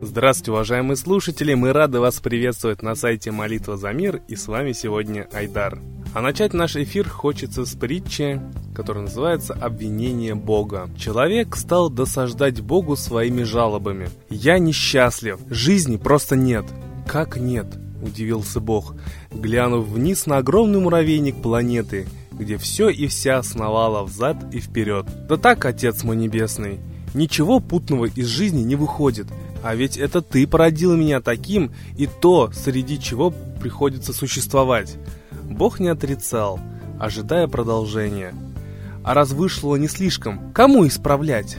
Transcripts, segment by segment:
Здравствуйте, уважаемые слушатели! Мы рады вас приветствовать на сайте Молитва за мир, и с вами сегодня Айдар. А начать наш эфир хочется с притчи, которая называется «Обвинение Бога». Человек стал досаждать Богу своими жалобами. «Я несчастлив, жизни просто нет». «Как нет?» – удивился Бог, глянув вниз на огромный муравейник планеты, где все и вся сновало взад и вперед. «Да так, Отец мой Небесный, ничего путного из жизни не выходит – а ведь это ты породил меня таким, и то, среди чего приходится существовать. Бог не отрицал, ожидая продолжения. А раз вышло не слишком, кому исправлять?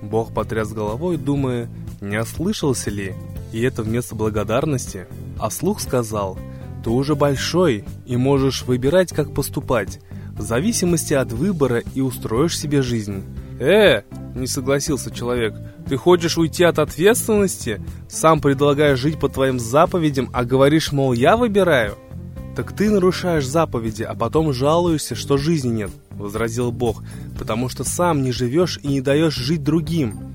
Бог потряс головой, думая, не ослышался ли, и это вместо благодарности. А слух сказал, ты уже большой и можешь выбирать, как поступать, в зависимости от выбора и устроишь себе жизнь. «Э!» – не согласился человек. «Ты хочешь уйти от ответственности? Сам предлагаешь жить по твоим заповедям, а говоришь, мол, я выбираю?» «Так ты нарушаешь заповеди, а потом жалуешься, что жизни нет», – возразил Бог, «потому что сам не живешь и не даешь жить другим».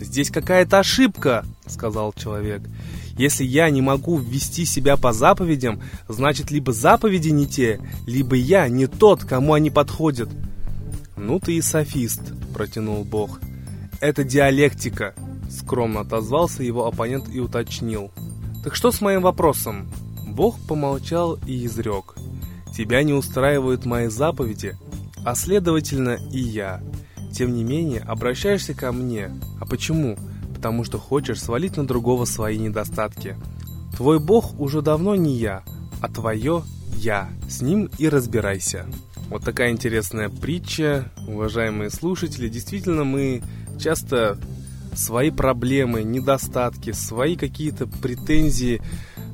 «Здесь какая-то ошибка», – сказал человек. «Если я не могу ввести себя по заповедям, значит, либо заповеди не те, либо я не тот, кому они подходят». «Ну ты и софист», — протянул Бог. «Это диалектика», — скромно отозвался его оппонент и уточнил. «Так что с моим вопросом?» Бог помолчал и изрек. «Тебя не устраивают мои заповеди, а следовательно и я. Тем не менее, обращаешься ко мне. А почему? Потому что хочешь свалить на другого свои недостатки. Твой Бог уже давно не я, а твое я. С ним и разбирайся». Вот такая интересная притча, уважаемые слушатели. Действительно, мы часто свои проблемы, недостатки, свои какие-то претензии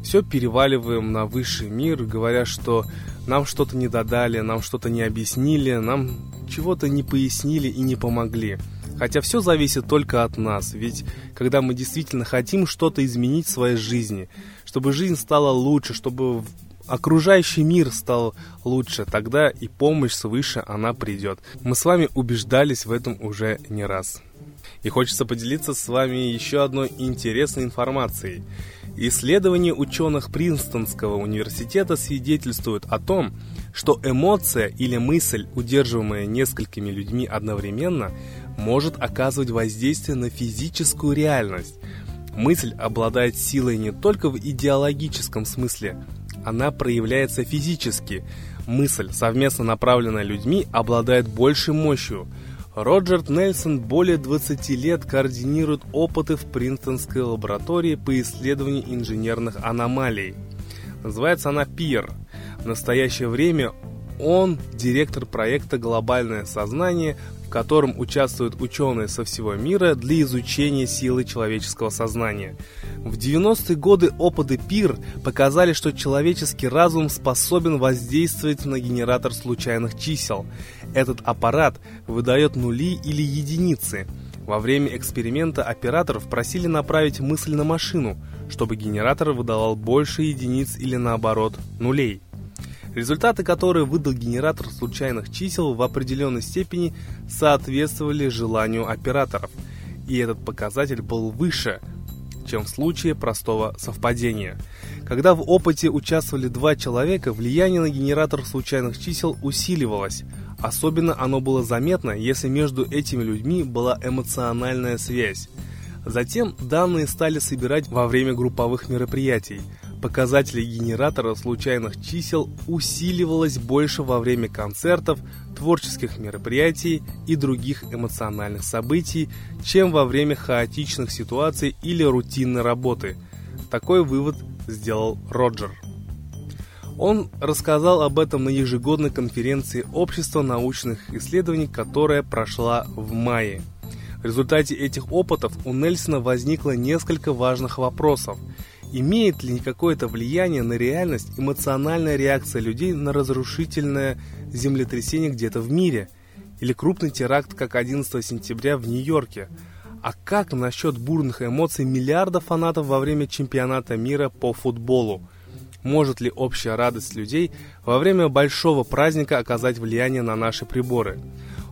все переваливаем на высший мир, говоря, что нам что-то не додали, нам что-то не объяснили, нам чего-то не пояснили и не помогли. Хотя все зависит только от нас, ведь когда мы действительно хотим что-то изменить в своей жизни, чтобы жизнь стала лучше, чтобы окружающий мир стал лучше, тогда и помощь свыше она придет. Мы с вами убеждались в этом уже не раз. И хочется поделиться с вами еще одной интересной информацией. Исследования ученых Принстонского университета свидетельствуют о том, что эмоция или мысль, удерживаемая несколькими людьми одновременно, может оказывать воздействие на физическую реальность. Мысль обладает силой не только в идеологическом смысле, она проявляется физически. Мысль, совместно направленная людьми, обладает большей мощью. Роджер Нельсон более 20 лет координирует опыты в Принстонской лаборатории по исследованию инженерных аномалий. Называется она ПИР. В настоящее время он директор проекта «Глобальное сознание», в котором участвуют ученые со всего мира для изучения силы человеческого сознания. В 90-е годы опыты ПИР показали, что человеческий разум способен воздействовать на генератор случайных чисел. Этот аппарат выдает нули или единицы. Во время эксперимента операторов просили направить мысль на машину, чтобы генератор выдавал больше единиц или наоборот нулей. Результаты, которые выдал генератор случайных чисел, в определенной степени соответствовали желанию операторов, и этот показатель был выше, чем в случае простого совпадения. Когда в опыте участвовали два человека, влияние на генератор случайных чисел усиливалось. Особенно оно было заметно, если между этими людьми была эмоциональная связь. Затем данные стали собирать во время групповых мероприятий – показателей генератора случайных чисел усиливалось больше во время концертов, творческих мероприятий и других эмоциональных событий, чем во время хаотичных ситуаций или рутинной работы. Такой вывод сделал Роджер. Он рассказал об этом на ежегодной конференции Общества научных исследований, которая прошла в мае. В результате этих опытов у Нельсона возникло несколько важных вопросов – Имеет ли какое-то влияние на реальность эмоциональная реакция людей на разрушительное землетрясение где-то в мире? Или крупный теракт, как 11 сентября в Нью-Йорке? А как насчет бурных эмоций миллиардов фанатов во время чемпионата мира по футболу? может ли общая радость людей во время большого праздника оказать влияние на наши приборы.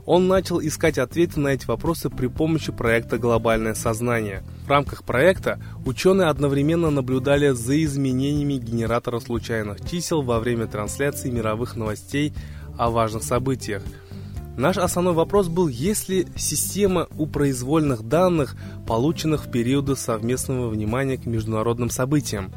Он начал искать ответы на эти вопросы при помощи проекта «Глобальное сознание». В рамках проекта ученые одновременно наблюдали за изменениями генератора случайных чисел во время трансляции мировых новостей о важных событиях. Наш основной вопрос был, есть ли система у произвольных данных, полученных в периоды совместного внимания к международным событиям.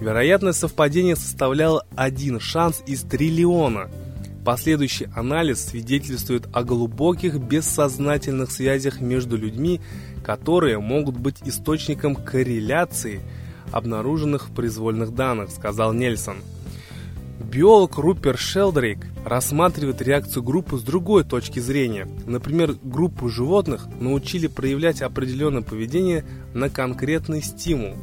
Вероятность совпадения составляла один шанс из триллиона – Последующий анализ свидетельствует о глубоких бессознательных связях между людьми, которые могут быть источником корреляции, обнаруженных в произвольных данных, сказал Нельсон. Биолог Рупер Шелдрейк рассматривает реакцию группы с другой точки зрения. Например, группу животных научили проявлять определенное поведение на конкретный стимул.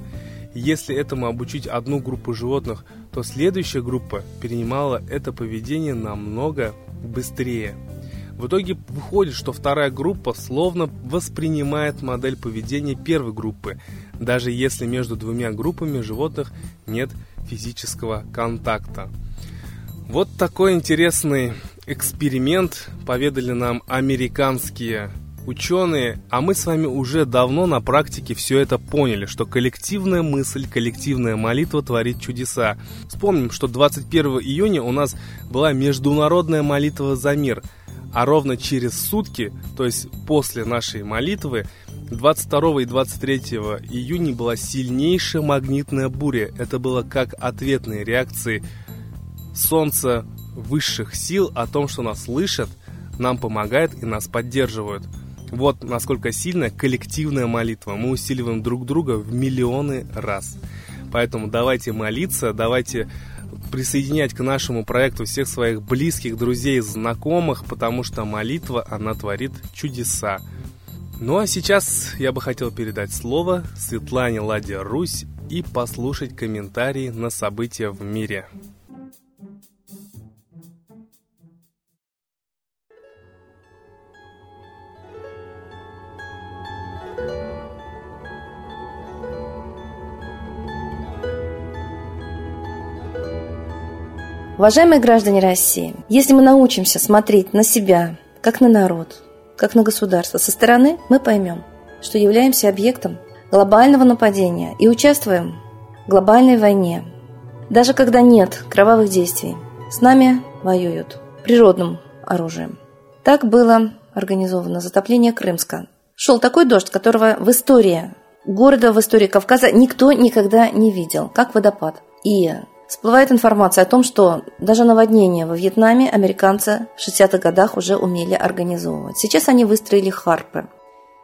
Если этому обучить одну группу животных – то следующая группа перенимала это поведение намного быстрее. В итоге выходит, что вторая группа словно воспринимает модель поведения первой группы, даже если между двумя группами животных нет физического контакта. Вот такой интересный эксперимент поведали нам американские ученые, а мы с вами уже давно на практике все это поняли, что коллективная мысль, коллективная молитва творит чудеса. Вспомним, что 21 июня у нас была международная молитва за мир, а ровно через сутки, то есть после нашей молитвы, 22 и 23 июня была сильнейшая магнитная буря. Это было как ответные реакции Солнца высших сил о том, что нас слышат, нам помогают и нас поддерживают – вот насколько сильная коллективная молитва. Мы усиливаем друг друга в миллионы раз. Поэтому давайте молиться, давайте присоединять к нашему проекту всех своих близких, друзей, знакомых, потому что молитва, она творит чудеса. Ну а сейчас я бы хотел передать слово Светлане Ладе Русь и послушать комментарии на события в мире. Уважаемые граждане России, если мы научимся смотреть на себя, как на народ, как на государство со стороны, мы поймем, что являемся объектом глобального нападения и участвуем в глобальной войне. Даже когда нет кровавых действий, с нами воюют природным оружием. Так было организовано затопление Крымска. Шел такой дождь, которого в истории города, в истории Кавказа никто никогда не видел, как водопад. И Всплывает информация о том, что даже наводнения во Вьетнаме американцы в 60-х годах уже умели организовывать. Сейчас они выстроили харпы,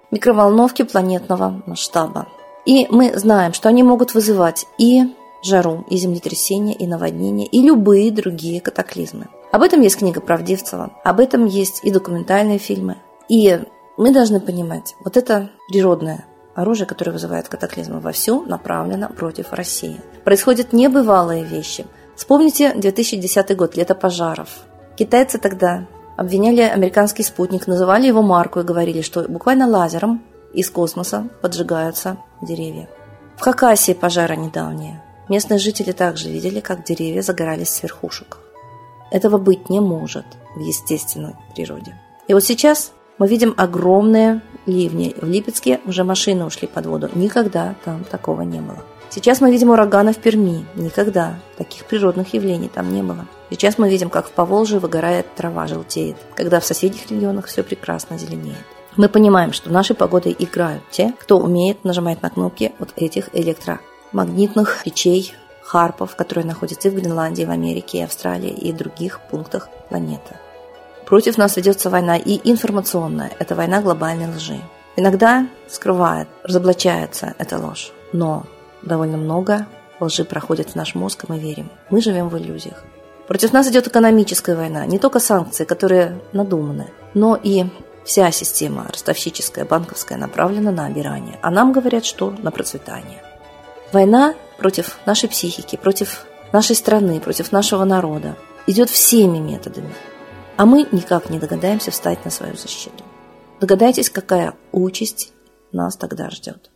микроволновки планетного масштаба. И мы знаем, что они могут вызывать и жару, и землетрясения, и наводнения, и любые другие катаклизмы. Об этом есть книга Правдивцева, об этом есть и документальные фильмы. И мы должны понимать, вот это природное Оружие, которое вызывает катаклизмы вовсю, направлено против России. Происходят небывалые вещи. Вспомните 2010 год, лето пожаров. Китайцы тогда обвиняли американский спутник, называли его марку и говорили, что буквально лазером из космоса поджигаются деревья. В Хакасии пожары недавние. Местные жители также видели, как деревья загорались с верхушек. Этого быть не может в естественной природе. И вот сейчас мы видим огромные ливни. В Липецке уже машины ушли под воду. Никогда там такого не было. Сейчас мы видим ураганы в Перми. Никогда таких природных явлений там не было. Сейчас мы видим, как в Поволжье выгорает трава, желтеет, когда в соседних регионах все прекрасно зеленеет. Мы понимаем, что нашей погодой играют те, кто умеет нажимать на кнопки вот этих электромагнитных печей, харпов, которые находятся и в Гренландии, в Америке, и Австралии, и других пунктах планеты. Против нас ведется война и информационная. Это война глобальной лжи. Иногда скрывает, разоблачается эта ложь. Но довольно много лжи проходит в наш мозг, и мы верим. Мы живем в иллюзиях. Против нас идет экономическая война. Не только санкции, которые надуманы, но и вся система ростовщическая, банковская направлена на обирание. А нам говорят, что на процветание. Война против нашей психики, против нашей страны, против нашего народа идет всеми методами. А мы никак не догадаемся встать на свою защиту. Догадайтесь, какая участь нас тогда ждет.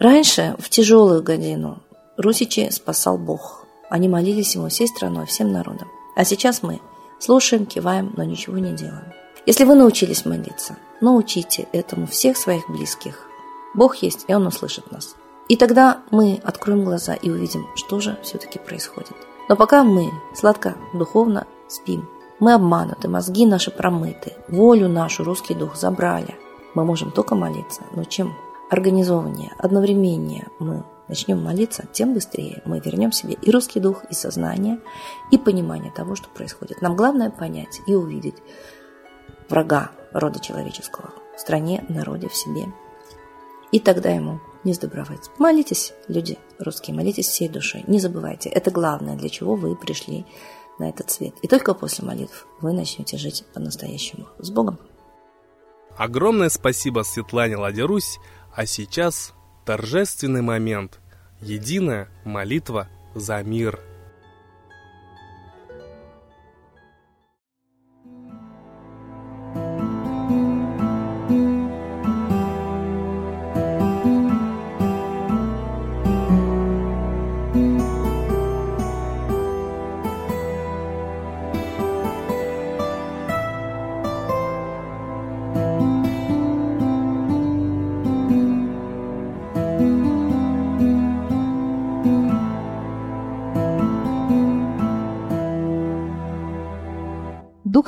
Раньше, в тяжелую годину, русичи спасал Бог. Они молились ему всей страной, всем народом. А сейчас мы слушаем, киваем, но ничего не делаем. Если вы научились молиться, научите этому всех своих близких. Бог есть, и Он услышит нас. И тогда мы откроем глаза и увидим, что же все-таки происходит. Но пока мы сладко, духовно спим, мы обмануты, мозги наши промыты, волю нашу русский дух забрали. Мы можем только молиться, но чем организованнее, одновременнее мы начнем молиться, тем быстрее мы вернем себе и русский дух, и сознание, и понимание того, что происходит. Нам главное понять и увидеть врага рода человеческого в стране, народе, в себе. И тогда ему не сдобровать. Молитесь, люди русские, молитесь всей душой. Не забывайте, это главное, для чего вы пришли на этот свет. И только после молитв вы начнете жить по-настоящему. С Богом! Огромное спасибо Светлане Ладерусь, а сейчас торжественный момент. Единая молитва за мир –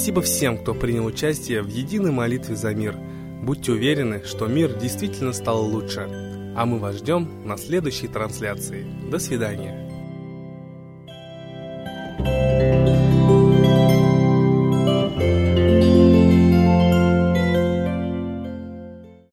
Спасибо всем, кто принял участие в единой молитве за мир. Будьте уверены, что мир действительно стал лучше. А мы вас ждем на следующей трансляции. До свидания. thank you